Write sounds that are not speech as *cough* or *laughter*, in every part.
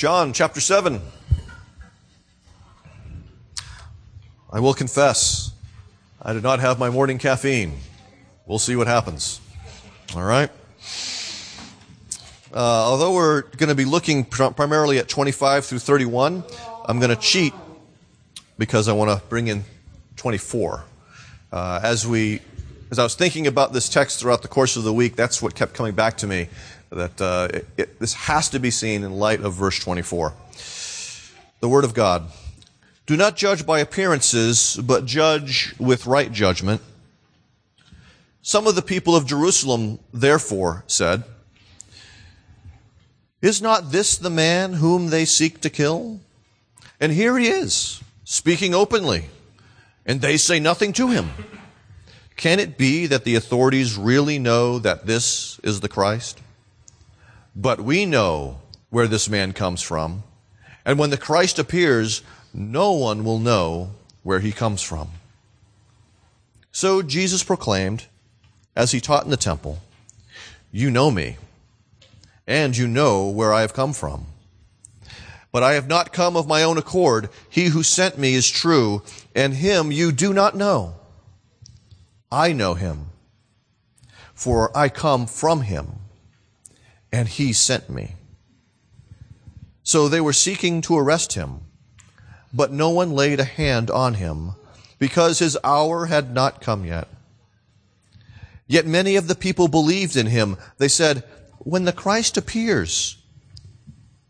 John chapter 7. I will confess, I did not have my morning caffeine. We'll see what happens. All right? Uh, although we're going to be looking pr- primarily at 25 through 31, I'm going to cheat because I want to bring in 24. Uh, as we, as I was thinking about this text throughout the course of the week, that's what kept coming back to me. That uh, it, it, this has to be seen in light of verse 24. The Word of God. Do not judge by appearances, but judge with right judgment. Some of the people of Jerusalem, therefore, said, Is not this the man whom they seek to kill? And here he is, speaking openly, and they say nothing to him. Can it be that the authorities really know that this is the Christ? But we know where this man comes from, and when the Christ appears, no one will know where he comes from. So Jesus proclaimed, as he taught in the temple, You know me, and you know where I have come from. But I have not come of my own accord. He who sent me is true, and him you do not know. I know him, for I come from him, and he sent me. So they were seeking to arrest him, but no one laid a hand on him, because his hour had not come yet. Yet many of the people believed in him. They said, When the Christ appears,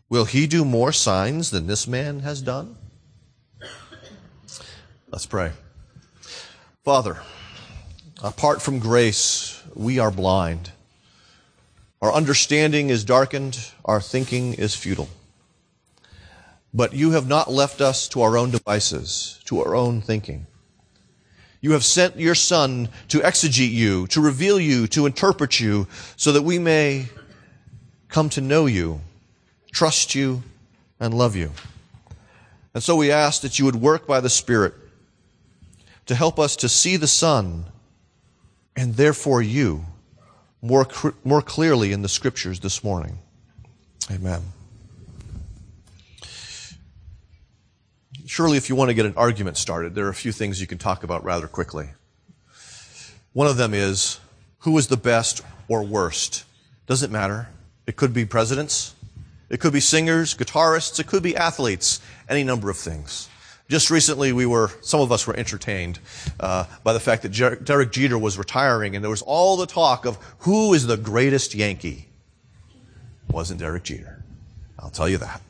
will he do more signs than this man has done? Let's pray. Father, apart from grace, we are blind. Our understanding is darkened, our thinking is futile. But you have not left us to our own devices, to our own thinking. You have sent your Son to exegete you, to reveal you, to interpret you, so that we may come to know you, trust you, and love you. And so we ask that you would work by the Spirit to help us to see the Son and therefore you more, more clearly in the Scriptures this morning. Amen. surely if you want to get an argument started, there are a few things you can talk about rather quickly. One of them is who is the best or worst? Doesn't matter. It could be presidents, it could be singers, guitarists, it could be athletes, any number of things. Just recently, we were, some of us were entertained uh, by the fact that Jer- Derek Jeter was retiring, and there was all the talk of who is the greatest Yankee. It wasn't Derek Jeter. I'll tell you that.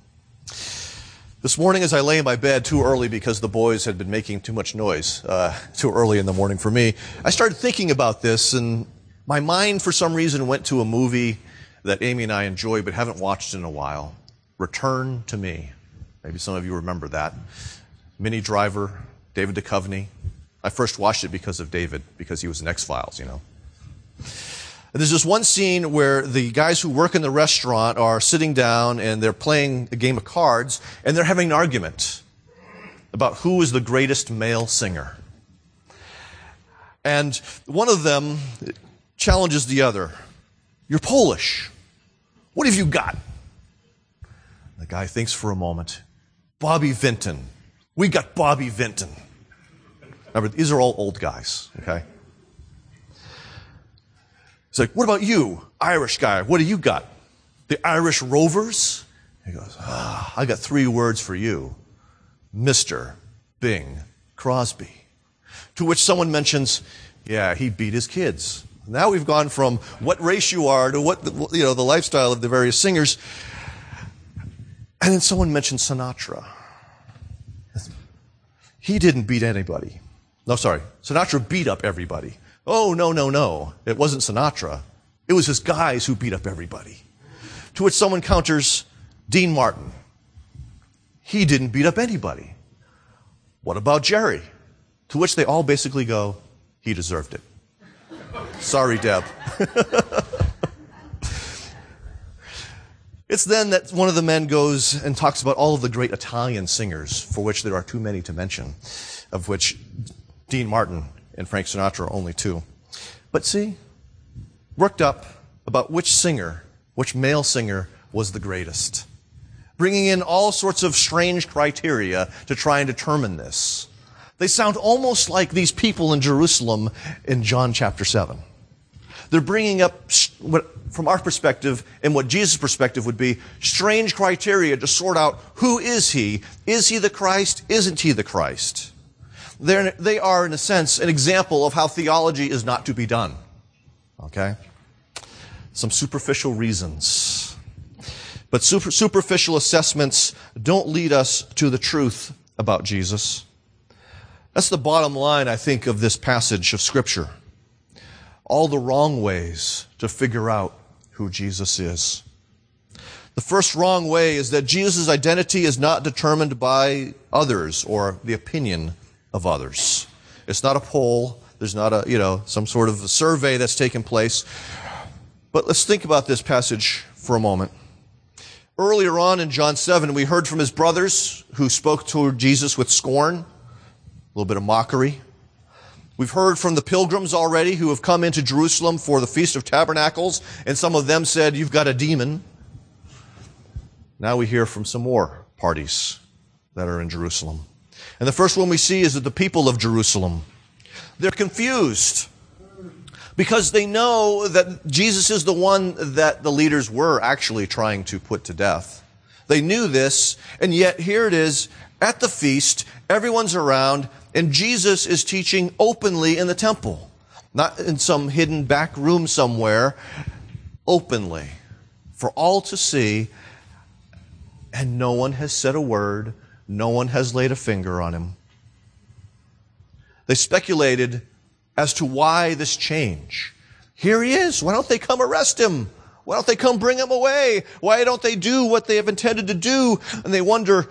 This morning, as I lay in my bed too early because the boys had been making too much noise, uh, too early in the morning for me, I started thinking about this, and my mind, for some reason, went to a movie that Amy and I enjoy but haven't watched in a while Return to Me. Maybe some of you remember that. Minnie Driver, David Duchovny. I first watched it because of David, because he was in X Files, you know. There's this one scene where the guys who work in the restaurant are sitting down and they're playing a game of cards and they're having an argument about who is the greatest male singer. And one of them challenges the other. You're Polish. What have you got? The guy thinks for a moment. Bobby Vinton. We got Bobby Vinton. Remember, these are all old guys, okay? He's like, what about you, Irish guy? What do you got? The Irish Rovers? He goes, ah, I got three words for you. Mr. Bing Crosby. To which someone mentions, yeah, he beat his kids. Now we've gone from what race you are to what, the, you know, the lifestyle of the various singers. And then someone mentioned Sinatra. He didn't beat anybody. No, sorry. Sinatra beat up everybody. Oh, no, no, no. It wasn't Sinatra. It was his guys who beat up everybody. To which someone counters Dean Martin. He didn't beat up anybody. What about Jerry? To which they all basically go, he deserved it. Sorry, Deb. *laughs* it's then that one of the men goes and talks about all of the great Italian singers, for which there are too many to mention, of which Dean Martin and Frank Sinatra are only two. But see, worked up about which singer, which male singer was the greatest. bringing in all sorts of strange criteria to try and determine this. They sound almost like these people in Jerusalem in John chapter 7. They're bringing up what, from our perspective and what Jesus' perspective would be strange criteria to sort out who is he? Is he the Christ? Isn't he the Christ? They're, they are, in a sense, an example of how theology is not to be done. Okay? Some superficial reasons. But super, superficial assessments don't lead us to the truth about Jesus. That's the bottom line, I think, of this passage of Scripture all the wrong ways to figure out who Jesus is. The first wrong way is that Jesus' identity is not determined by others or the opinion of others. It's not a poll. There's not a, you know, some sort of survey that's taken place. But let's think about this passage for a moment. Earlier on in John 7, we heard from his brothers who spoke to Jesus with scorn, a little bit of mockery. We've heard from the pilgrims already who have come into Jerusalem for the Feast of Tabernacles, and some of them said, You've got a demon. Now we hear from some more parties that are in Jerusalem. And the first one we see is that the people of Jerusalem, they're confused because they know that Jesus is the one that the leaders were actually trying to put to death. They knew this, and yet here it is at the feast, everyone's around, and Jesus is teaching openly in the temple, not in some hidden back room somewhere, openly for all to see. And no one has said a word, no one has laid a finger on him. They speculated as to why this change. Here he is. Why don't they come arrest him? Why don't they come bring him away? Why don't they do what they have intended to do? And they wonder,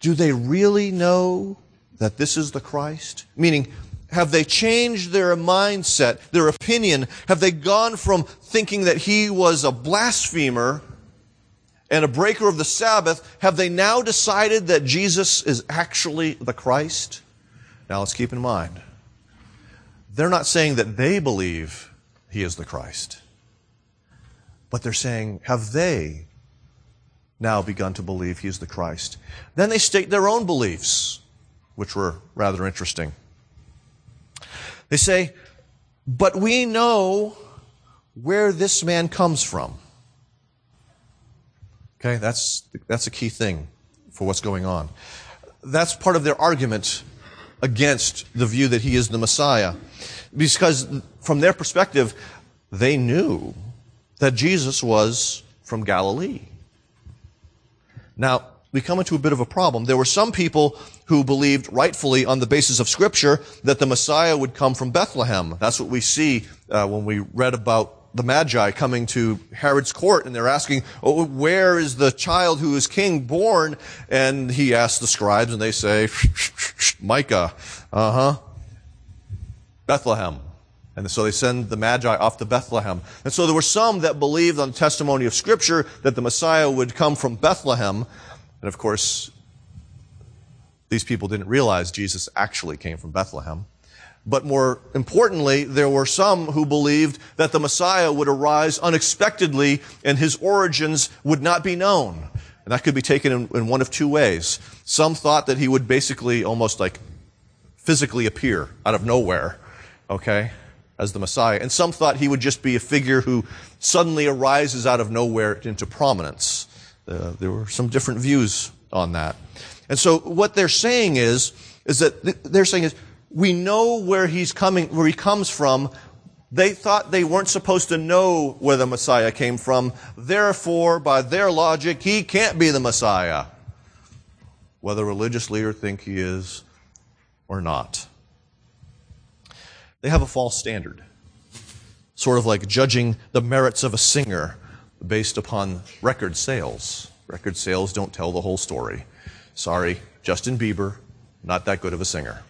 do they really know that this is the Christ? Meaning, have they changed their mindset, their opinion? Have they gone from thinking that he was a blasphemer and a breaker of the Sabbath? Have they now decided that Jesus is actually the Christ? Now let's keep in mind, they're not saying that they believe he is the Christ, but they're saying, have they now begun to believe he is the Christ? Then they state their own beliefs which were rather interesting. They say, But we know where this man comes from. Okay, that's, that's a key thing for what's going on. That's part of their argument against the view that he is the Messiah. Because from their perspective, they knew that Jesus was from Galilee. Now, we come into a bit of a problem. There were some people who believed rightfully on the basis of scripture that the Messiah would come from Bethlehem. That's what we see uh, when we read about the Magi coming to Herod's court and they're asking, oh, where is the child who is king born? And he asks the scribes and they say, *laughs* Micah, uh-huh, Bethlehem. And so they send the Magi off to Bethlehem. And so there were some that believed on the testimony of Scripture that the Messiah would come from Bethlehem. And of course, these people didn't realize Jesus actually came from Bethlehem. But more importantly, there were some who believed that the Messiah would arise unexpectedly and his origins would not be known. And that could be taken in, in one of two ways. Some thought that he would basically almost like physically appear out of nowhere, okay, as the Messiah. And some thought he would just be a figure who suddenly arises out of nowhere into prominence. Uh, there were some different views on that. And so what they're saying is, is that they're saying is, we know where he's coming, where he comes from. They thought they weren't supposed to know where the Messiah came from. Therefore, by their logic, he can't be the Messiah. Whether religious leaders think he is or not. They have a false standard. Sort of like judging the merits of a singer based upon record sales. Record sales don't tell the whole story. Sorry, Justin Bieber, not that good of a singer.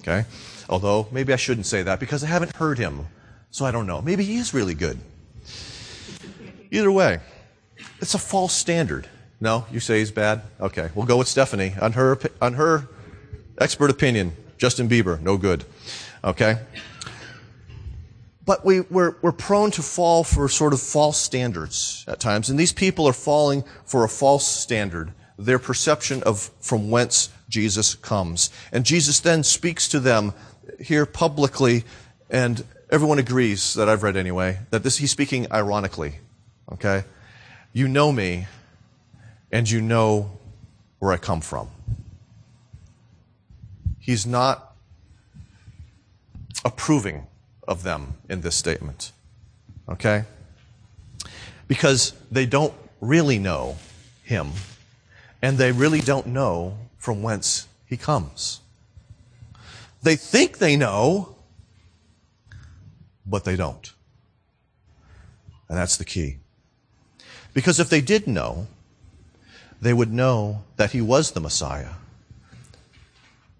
Okay? Although, maybe I shouldn't say that because I haven't heard him, so I don't know. Maybe he is really good. Either way, it's a false standard. No, you say he's bad? Okay, we'll go with Stephanie. On her, on her expert opinion, Justin Bieber, no good. Okay? but we, we're, we're prone to fall for sort of false standards at times. And these people are falling for a false standard, their perception of from whence Jesus comes. And Jesus then speaks to them here publicly, and everyone agrees that I've read anyway, that this, he's speaking ironically. Okay? You know me, and you know where I come from. He's not approving of them in this statement. Okay? Because they don't really know him, and they really don't know from whence he comes. They think they know, but they don't. And that's the key. Because if they did know, they would know that he was the Messiah.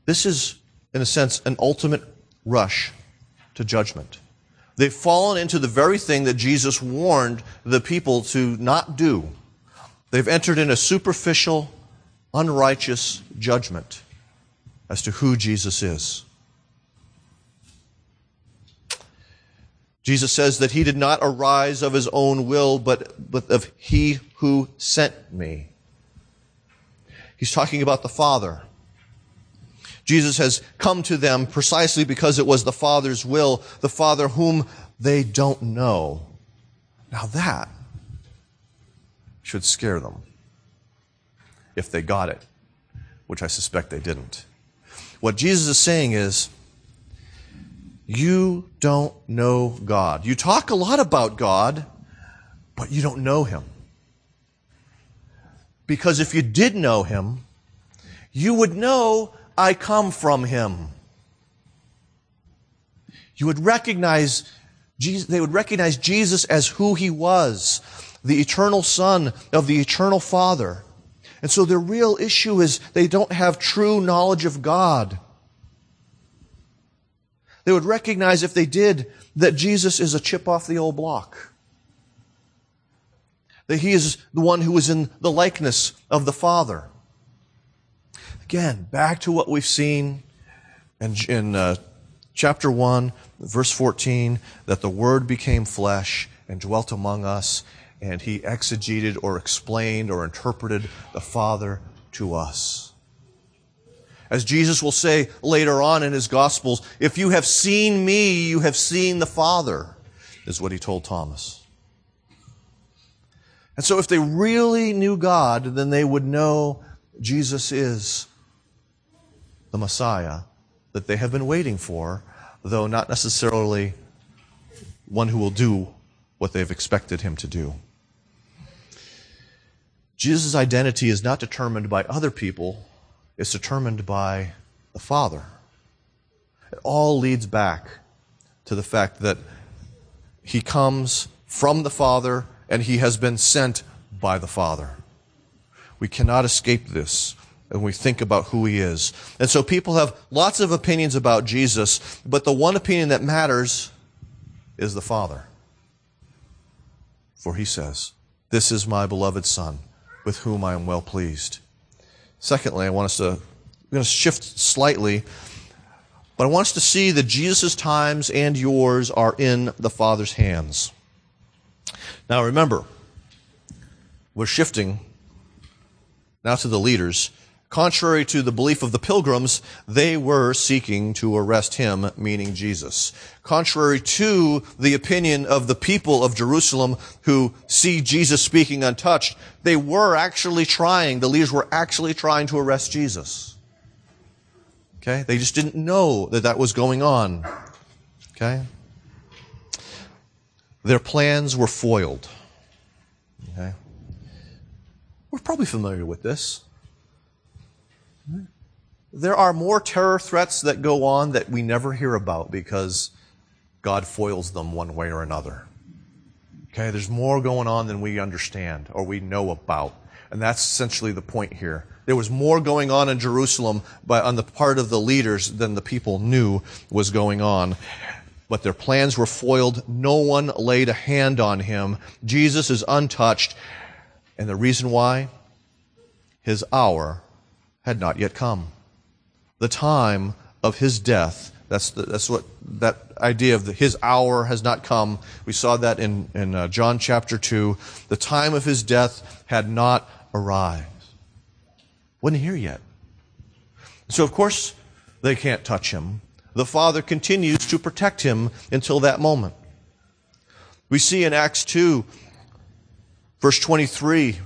This is, in a sense, an ultimate rush to judgment. They've fallen into the very thing that Jesus warned the people to not do. They've entered in a superficial, unrighteous judgment as to who Jesus is. Jesus says that he did not arise of his own will, but, but of he who sent me. He's talking about the Father. Jesus has come to them precisely because it was the Father's will, the Father whom they don't know. Now that should scare them if they got it, which I suspect they didn't. What Jesus is saying is, you don't know God. You talk a lot about God, but you don't know Him. Because if you did know Him, you would know I come from Him. You would recognize Jesus, they would recognize Jesus as who He was, the eternal Son of the eternal Father. And so their real issue is they don't have true knowledge of God. They would recognize if they did that Jesus is a chip off the old block. That he is the one who is in the likeness of the Father. Again, back to what we've seen in, in uh, chapter 1, verse 14, that the Word became flesh and dwelt among us, and he exegeted or explained or interpreted the Father to us. As Jesus will say later on in his Gospels, if you have seen me, you have seen the Father, is what he told Thomas. And so if they really knew God, then they would know Jesus is the Messiah that they have been waiting for, though not necessarily one who will do what they've expected him to do. Jesus' identity is not determined by other people, it's determined by the Father. It all leads back to the fact that he comes from the Father and he has been sent by the Father. We cannot escape this when we think about who he is. And so people have lots of opinions about Jesus, but the one opinion that matters is the Father. For he says, This is my beloved Son, with whom I am well pleased. Secondly, I want us to, we're going to shift slightly, but I want us to see that Jesus' times and yours are in the Father's hands. Now remember, we're shifting now to the leaders. Contrary to the belief of the pilgrims, they were seeking to arrest him, meaning Jesus. Contrary to the opinion of the people of Jerusalem who see Jesus speaking untouched, they were actually trying, the leaders were actually trying to arrest Jesus. Okay? They just didn't know that that was going on. Okay? Their plans were foiled. Okay? We're probably familiar with this. There are more terror threats that go on that we never hear about because God foils them one way or another. Okay, there's more going on than we understand or we know about. And that's essentially the point here. There was more going on in Jerusalem by, on the part of the leaders than the people knew was going on. But their plans were foiled. No one laid a hand on him. Jesus is untouched. And the reason why? His hour had not yet come. The time of his death That's, the, that's what that idea of the, his hour has not come. We saw that in, in uh, John chapter 2. The time of his death had not arrived. Wasn't here yet. So, of course, they can't touch him. The Father continues to protect him until that moment. We see in Acts 2, verse 23,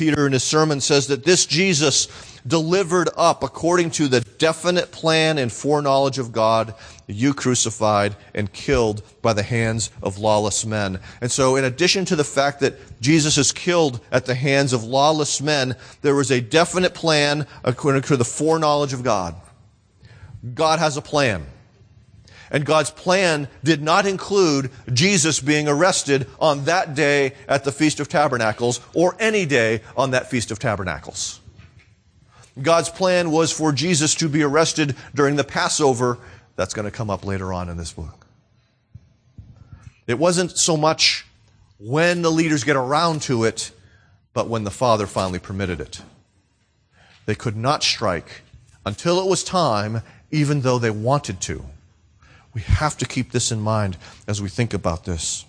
Peter in his sermon says that this Jesus delivered up according to the definite plan and foreknowledge of God, you crucified and killed by the hands of lawless men. And so, in addition to the fact that Jesus is killed at the hands of lawless men, there was a definite plan according to the foreknowledge of God. God has a plan. And God's plan did not include Jesus being arrested on that day at the Feast of Tabernacles or any day on that Feast of Tabernacles. God's plan was for Jesus to be arrested during the Passover. That's going to come up later on in this book. It wasn't so much when the leaders get around to it, but when the Father finally permitted it. They could not strike until it was time, even though they wanted to. We have to keep this in mind as we think about this.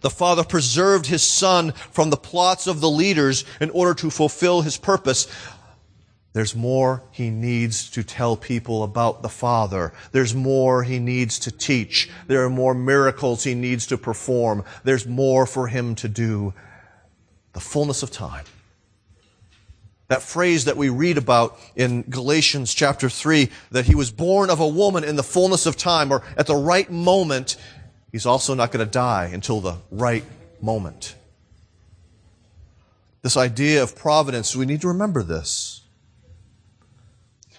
The Father preserved His Son from the plots of the leaders in order to fulfill His purpose. There's more he needs to tell people about the Father. There's more he needs to teach. There are more miracles he needs to perform. There's more for him to do. The fullness of time. That phrase that we read about in Galatians chapter 3, that he was born of a woman in the fullness of time, or at the right moment, he's also not going to die until the right moment. This idea of providence, we need to remember this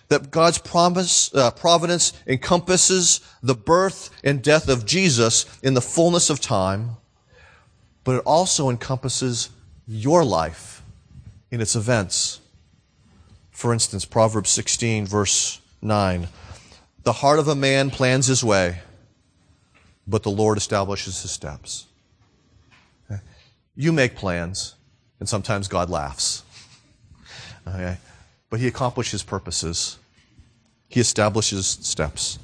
that God's promise, uh, providence encompasses the birth and death of Jesus in the fullness of time, but it also encompasses your life in its events. For instance, Proverbs 16, verse 9 The heart of a man plans his way, but the Lord establishes his steps. You make plans, and sometimes God laughs. Okay? But he accomplishes purposes he establishes steps.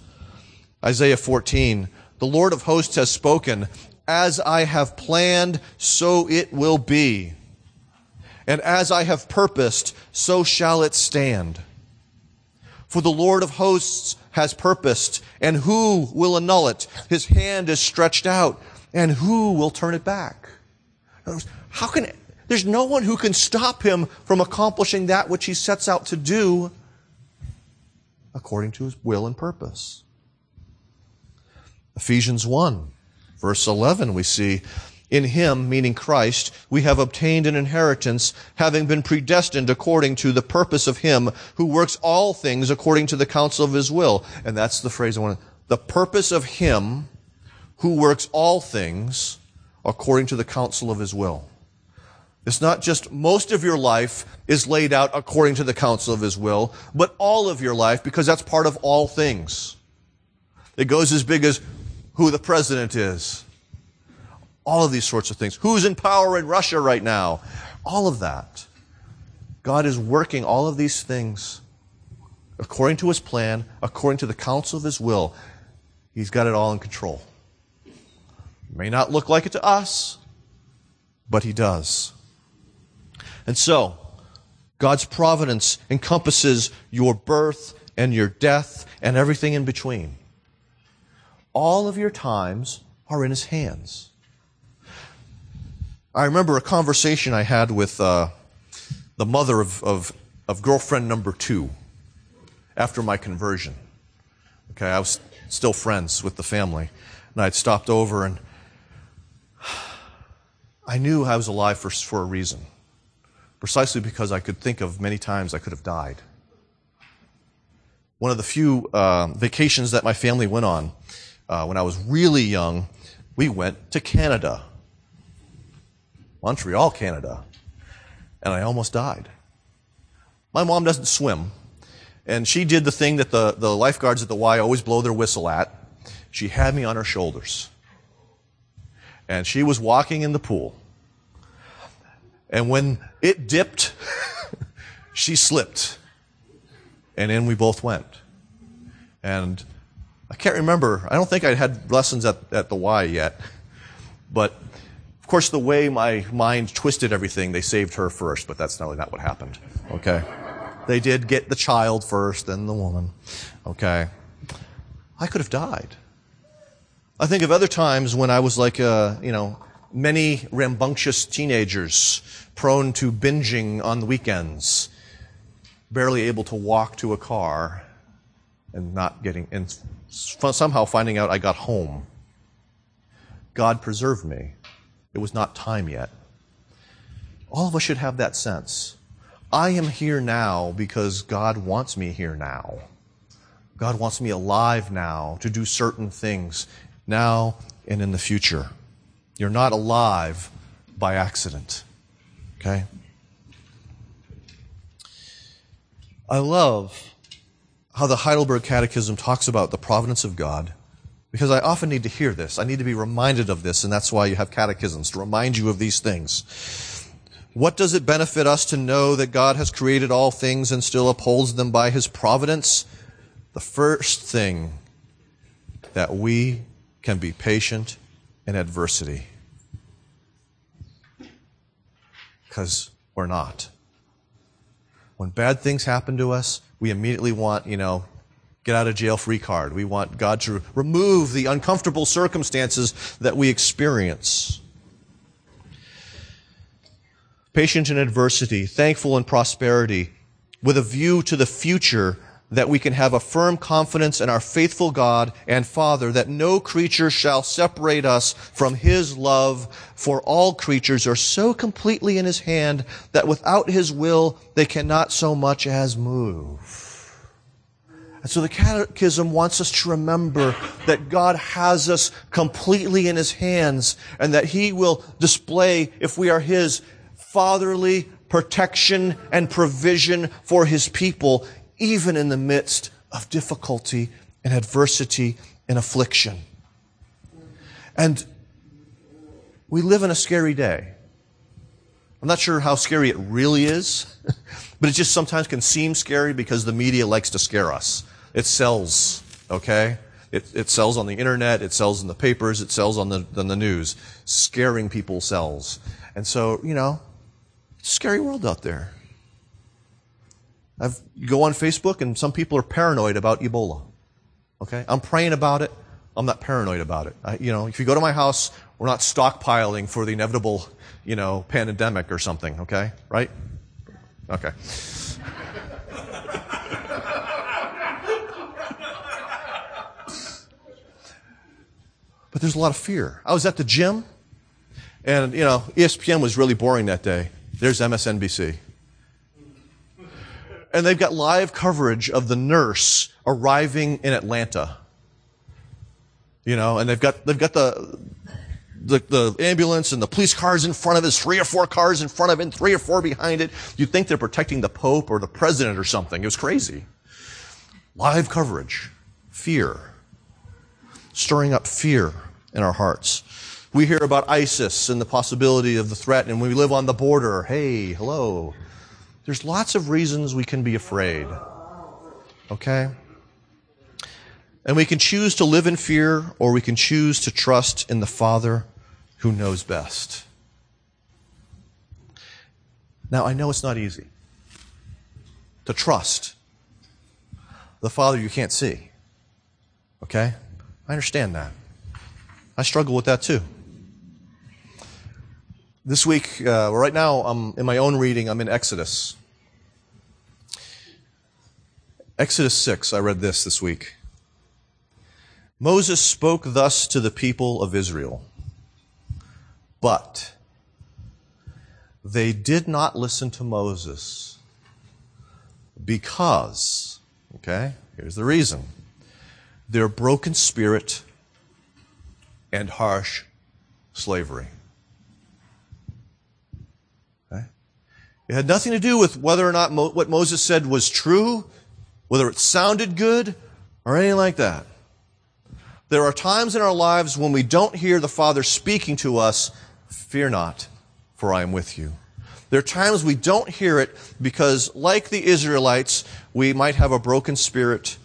Isaiah 14, the Lord of hosts has spoken, as I have planned, so it will be. And as I have purposed, so shall it stand. For the Lord of hosts has purposed, and who will annul it? His hand is stretched out, and who will turn it back? How can, there's no one who can stop him from accomplishing that which he sets out to do according to his will and purpose. Ephesians 1, verse 11, we see, in him, meaning Christ, we have obtained an inheritance, having been predestined according to the purpose of him who works all things according to the counsel of his will. And that's the phrase I want to, the purpose of him who works all things according to the counsel of his will. It's not just most of your life is laid out according to the counsel of his will, but all of your life because that's part of all things. It goes as big as who the president is. All of these sorts of things. Who's in power in Russia right now? All of that. God is working all of these things according to his plan, according to the counsel of his will. He's got it all in control. It May not look like it to us, but he does. And so, God's providence encompasses your birth and your death and everything in between. All of your times are in His hands. I remember a conversation I had with uh, the mother of, of, of girlfriend number two after my conversion. Okay, I was still friends with the family, and I'd stopped over, and I knew I was alive for, for a reason precisely because I could think of many times I could have died. One of the few uh, vacations that my family went on uh, when I was really young, we went to Canada, Montreal, Canada, and I almost died. My mom doesn't swim, and she did the thing that the, the lifeguards at the Y always blow their whistle at. She had me on her shoulders. And she was walking in the pool. And when it dipped, *laughs* she slipped. And in we both went. And I can't remember. I don't think I had lessons at, at the Y yet. But course, the way my mind twisted everything, they saved her first, but that's not, not what happened. Okay. They did get the child first, then the woman. Okay. I could have died. I think of other times when I was like, uh, you know, many rambunctious teenagers prone to binging on the weekends, barely able to walk to a car and not getting, and somehow finding out I got home. God preserved me. It was not time yet. All of us should have that sense. I am here now because God wants me here now. God wants me alive now to do certain things now and in the future. You're not alive by accident. Okay? I love how the Heidelberg Catechism talks about the providence of God because I often need to hear this. I need to be reminded of this, and that's why you have catechisms to remind you of these things. What does it benefit us to know that God has created all things and still upholds them by his providence? The first thing that we can be patient in adversity. Because we're not. When bad things happen to us, we immediately want, you know, get out of jail free card. We want God to remove the uncomfortable circumstances that we experience. Patient in adversity, thankful in prosperity, with a view to the future that we can have a firm confidence in our faithful God and Father that no creature shall separate us from His love, for all creatures are so completely in His hand that without His will they cannot so much as move. And so the Catechism wants us to remember that God has us completely in His hands and that He will display, if we are His, fatherly protection and provision for His people even in the midst of difficulty and adversity and affliction. And we live in a scary day. I'm not sure how scary it really is, *laughs* but it just sometimes can seem scary because the media likes to scare us. It sells, okay? It, it sells on the internet, it sells in the papers, it sells on the, on the news. Scaring people sells. And so, you know, scary world out there. I've, you go on Facebook and some people are paranoid about Ebola. Okay? I'm praying about it. I'm not paranoid about it. I, you know, if you go to my house, we're not stockpiling for the inevitable, you know, pandemic or something. Okay? Right? Okay. But there's a lot of fear. I was at the gym, and, you know, ESPN was really boring that day. There's MSNBC and they've got live coverage of the nurse arriving in Atlanta. You know, and they've got they've got the the, the ambulance and the police cars in front of it, three or four cars in front of it, and three or four behind it. You'd think they're protecting the Pope or the president or something. It was crazy. Live coverage. Fear. Stirring up fear in our hearts. We hear about ISIS and the possibility of the threat, and we live on the border. Hey, hello. There's lots of reasons we can be afraid. Okay? And we can choose to live in fear or we can choose to trust in the Father who knows best. Now, I know it's not easy to trust the Father you can't see. Okay? I understand that. I struggle with that too. This week, uh, right now, I'm in my own reading, I'm in Exodus. Exodus 6, I read this this week. Moses spoke thus to the people of Israel, but they did not listen to Moses because, okay, here's the reason their broken spirit and harsh slavery. Okay? It had nothing to do with whether or not Mo- what Moses said was true whether it sounded good or anything like that. There are times in our lives when we don't hear the Father speaking to us, fear not, for I am with you. There are times we don't hear it because, like the Israelites, we might have a broken spirit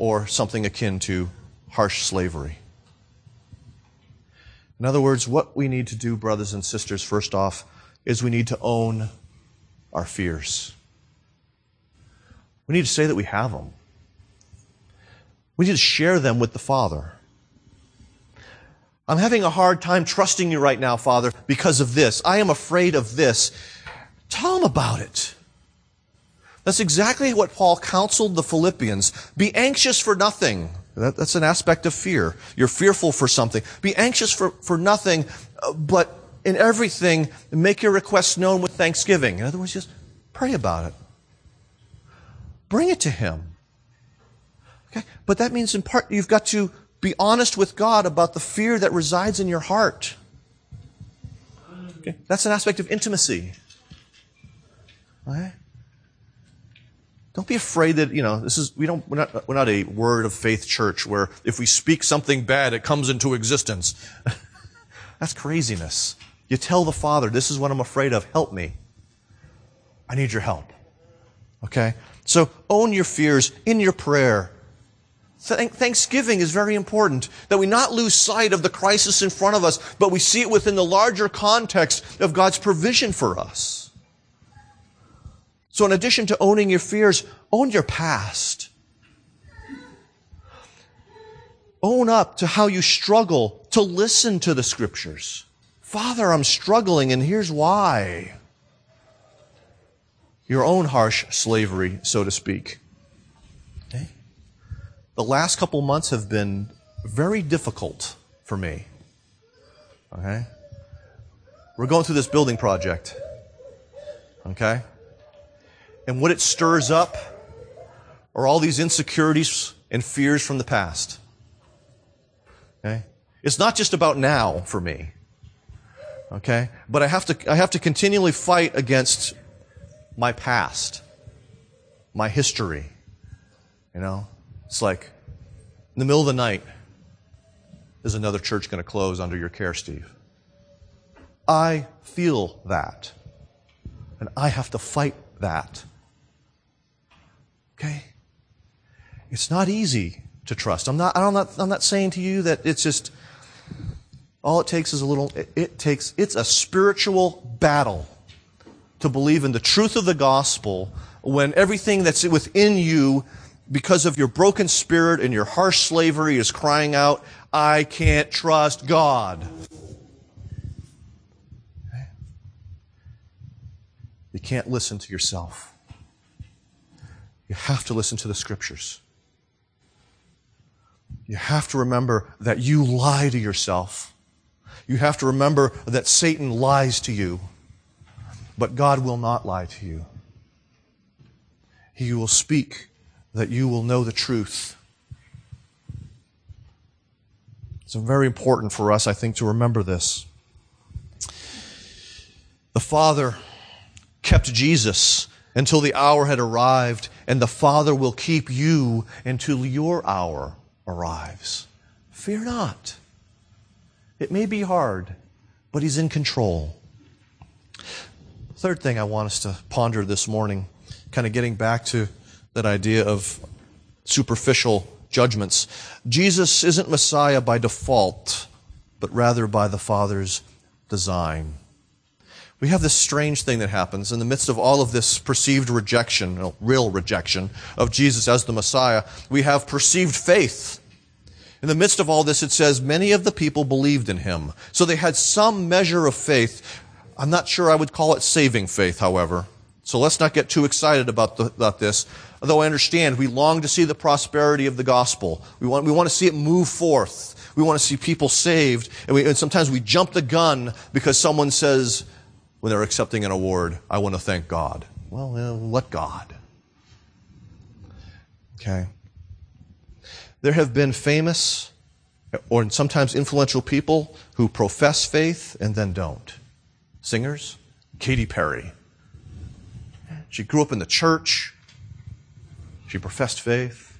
or something akin to harsh slavery. In other words, what we need to do, brothers and sisters, first off, is we need to own our fears. We need to say that we have them. We need to share them with the Father. I'm having a hard time trusting you right now, Father, because of this. I am afraid of this. Tell him about it. That's exactly what Paul counseled the Philippians. Be anxious for nothing. That, that's an aspect of fear. You're fearful for something. Be anxious for, for nothing, uh, but in everything, make your requests known with thanksgiving. In other words, just pray about it. Bring it to Him. Okay? But that means in part, you've got to be honest with God about the fear that resides in your heart. Okay? That's an aspect of intimacy. Okay? Don't be afraid that, you know, this is, we don't, we're not, we're not a word of faith church where if we speak something bad, it comes into existence. *laughs* That's craziness. You tell the Father, this is what I'm afraid of. Help me. I need your help. Okay? So own your fears in your prayer. Thanksgiving is very important that we not lose sight of the crisis in front of us, but we see it within the larger context of God's provision for us. So, in addition to owning your fears, own your past. Own up to how you struggle to listen to the scriptures. Father, I'm struggling, and here's why. Your own harsh slavery, so to speak the last couple months have been very difficult for me. Okay? We're going through this building project. Okay? And what it stirs up are all these insecurities and fears from the past. Okay? It's not just about now for me. Okay? But I have to, I have to continually fight against my past, my history. You know? It's like, in the middle of the night, is another church going to close under your care, Steve? I feel that. And I have to fight that. Okay? It's not easy to trust. I'm not, I'm not, I'm not saying to you that it's just, all it takes is a little, it, it takes, it's a spiritual battle to believe in the truth of the gospel when everything that's within you because of your broken spirit and your harsh slavery is crying out, I can't trust God. You can't listen to yourself. You have to listen to the scriptures. You have to remember that you lie to yourself. You have to remember that Satan lies to you, but God will not lie to you. He will speak that you will know the truth. It's very important for us, I think, to remember this. The Father kept Jesus until the hour had arrived, and the Father will keep you until your hour arrives. Fear not. It may be hard, but He's in control. Third thing I want us to ponder this morning, kind of getting back to that idea of superficial judgments. Jesus isn't Messiah by default, but rather by the Father's design. We have this strange thing that happens in the midst of all of this perceived rejection, real rejection of Jesus as the Messiah. We have perceived faith. In the midst of all this, it says many of the people believed in him. So they had some measure of faith. I'm not sure I would call it saving faith, however. So let's not get too excited about, the, about this. Although I understand we long to see the prosperity of the gospel. We want, we want to see it move forth. We want to see people saved. And, we, and sometimes we jump the gun because someone says, when they're accepting an award, I want to thank God. Well, what God? Okay. There have been famous or sometimes influential people who profess faith and then don't. Singers, Katy Perry. She grew up in the church. She professed faith.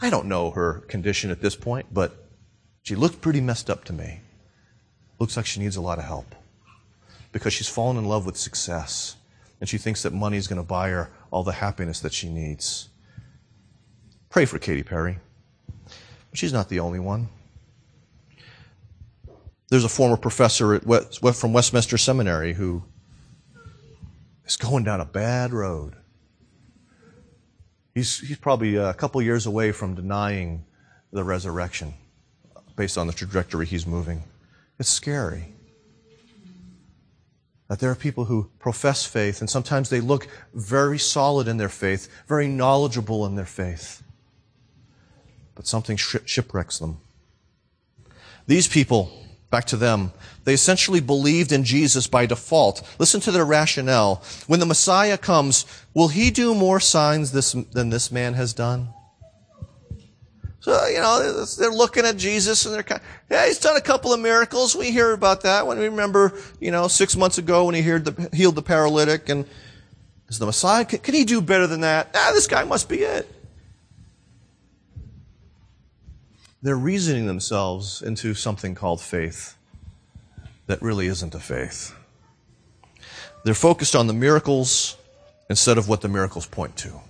I don't know her condition at this point, but she looked pretty messed up to me. Looks like she needs a lot of help because she's fallen in love with success and she thinks that money is going to buy her all the happiness that she needs. Pray for Katy Perry. She's not the only one. There's a former professor West, from Westminster Seminary who is going down a bad road. He's, he's probably a couple years away from denying the resurrection based on the trajectory he's moving. It's scary. That there are people who profess faith, and sometimes they look very solid in their faith, very knowledgeable in their faith. But something shipwrecks them. These people, back to them, they essentially believed in Jesus by default. Listen to their rationale. When the Messiah comes, will he do more signs this, than this man has done? So, you know, they're looking at Jesus and they're kind of, yeah, he's done a couple of miracles. We hear about that when we remember, you know, six months ago when he healed the, healed the paralytic and is the Messiah, can, can he do better than that? Ah, this guy must be it. They're reasoning themselves into something called faith that really isn't a faith. They're focused on the miracles instead of what the miracles point to.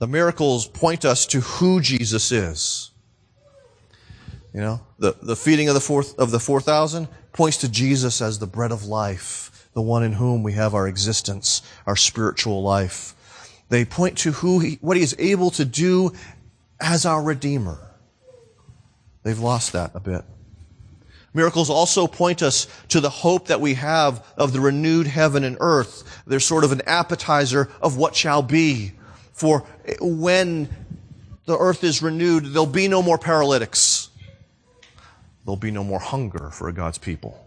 The miracles point us to who Jesus is. You know, the, the feeding of the fourth of the four thousand points to Jesus as the bread of life, the one in whom we have our existence, our spiritual life. They point to who he, what he is able to do as our Redeemer. They've lost that a bit. Miracles also point us to the hope that we have of the renewed heaven and earth. They're sort of an appetizer of what shall be. For eh, when the earth is renewed, there'll be no more paralytics. There'll be no more hunger for God's people.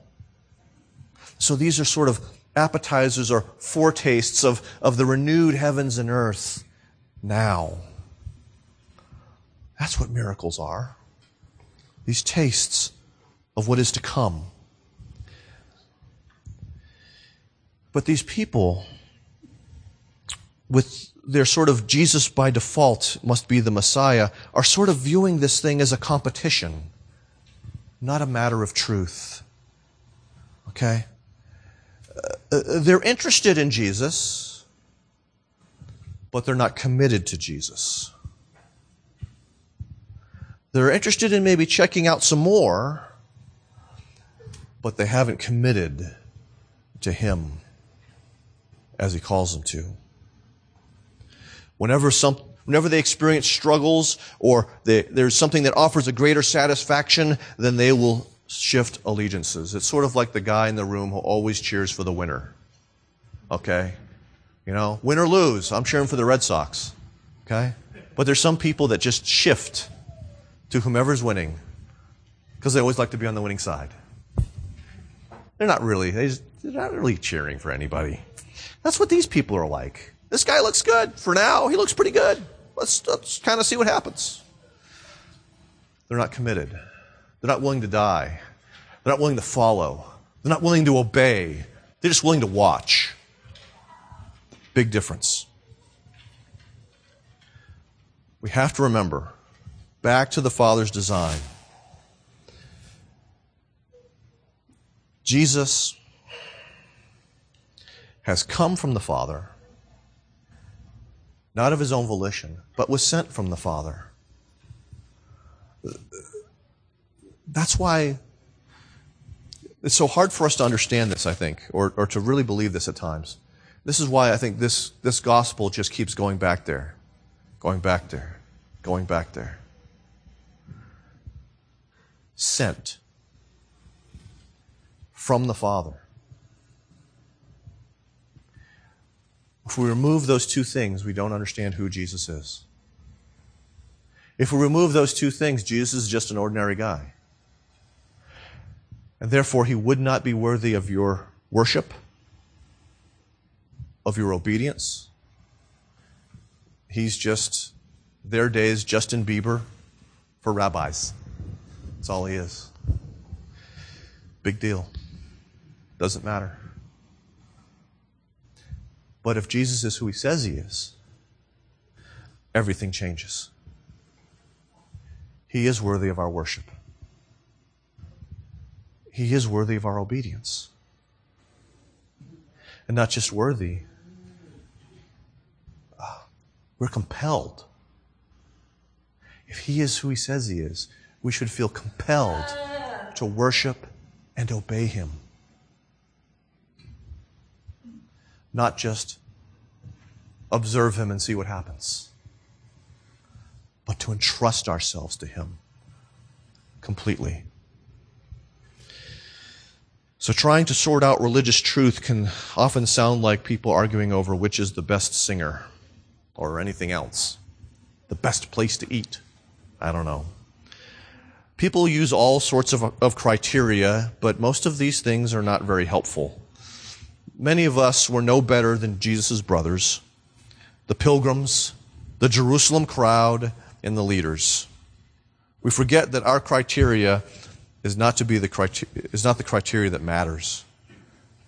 So these are sort of appetizers or foretastes of, of the renewed heavens and earth now. That's what miracles are. These tastes of what is to come. But these people, with they're sort of Jesus by default must be the Messiah, are sort of viewing this thing as a competition, not a matter of truth. Okay? Uh, uh, they're interested in Jesus, but they're not committed to Jesus. They're interested in maybe checking out some more, but they haven't committed to Him as He calls them to. Whenever some, whenever they experience struggles or they, there's something that offers a greater satisfaction, then they will shift allegiances. It's sort of like the guy in the room who always cheers for the winner. Okay? You know, win or lose, I'm cheering for the Red Sox. Okay? But there's some people that just shift to whomever's winning because they always like to be on the winning side. They're not really, they just, they're not really cheering for anybody. That's what these people are like. This guy looks good. For now, he looks pretty good. Let's, let's kind of see what happens. They're not committed. They're not willing to die. They're not willing to follow. They're not willing to obey. They're just willing to watch. Big difference. We have to remember back to the Father's design. Jesus has come from the Father not of his own volition, but was sent from the Father. That's why it's so hard for us to understand this, I think, or, or to really believe this at times. This is why I think this, this gospel just keeps going back there, going back there, going back there. Sent from the Father. If we remove those two things, we don't understand who Jesus is. If we remove those two things, Jesus is just an ordinary guy. And therefore, he would not be worthy of your worship, of your obedience. He's just their days Justin Bieber for rabbis. That's all he is. Big deal. Doesn't matter. But if Jesus is who he says he is, everything changes. He is worthy of our worship. He is worthy of our obedience. And not just worthy, uh, we're compelled if He is who He says He is, we should feel compelled to worship and obey Him. Not just observe Him and see what happens, but to entrust ourselves to Him completely. So, trying to sort out religious truth can often sound like people arguing over which is the best singer or anything else, the best place to eat. I don't know. People use all sorts of, of criteria, but most of these things are not very helpful. Many of us were no better than Jesus' brothers, the pilgrims, the Jerusalem crowd, and the leaders. We forget that our criteria is not to be the criteria, is not the criteria that matters.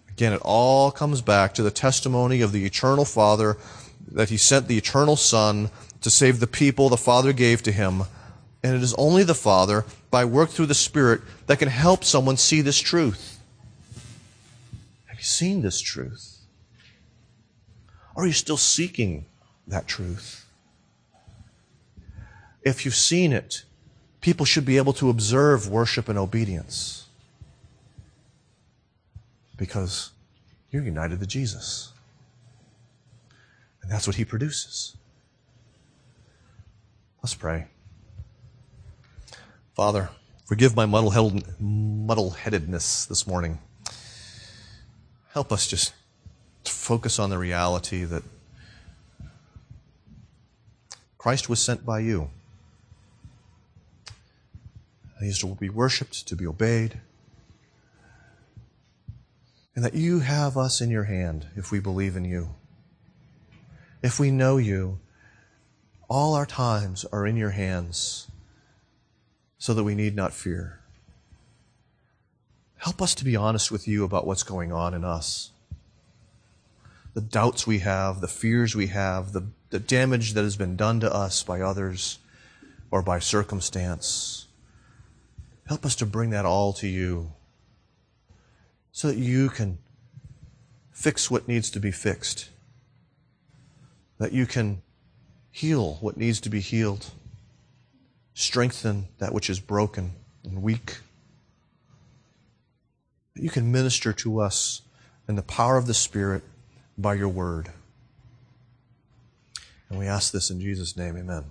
Again, it all comes back to the testimony of the eternal Father that he sent the eternal Son to save the people the Father gave to him. And it is only the Father, by work through the Spirit, that can help someone see this truth. Seen this truth? Are you still seeking that truth? If you've seen it, people should be able to observe worship and obedience because you're united to Jesus. And that's what he produces. Let's pray. Father, forgive my muddle-headedness this morning. Help us just focus on the reality that Christ was sent by you. He is to be worshiped, to be obeyed. And that you have us in your hand if we believe in you. If we know you, all our times are in your hands so that we need not fear. Help us to be honest with you about what's going on in us. The doubts we have, the fears we have, the, the damage that has been done to us by others or by circumstance. Help us to bring that all to you so that you can fix what needs to be fixed, that you can heal what needs to be healed, strengthen that which is broken and weak, that you can minister to us in the power of the Spirit by your word. And we ask this in Jesus' name, amen.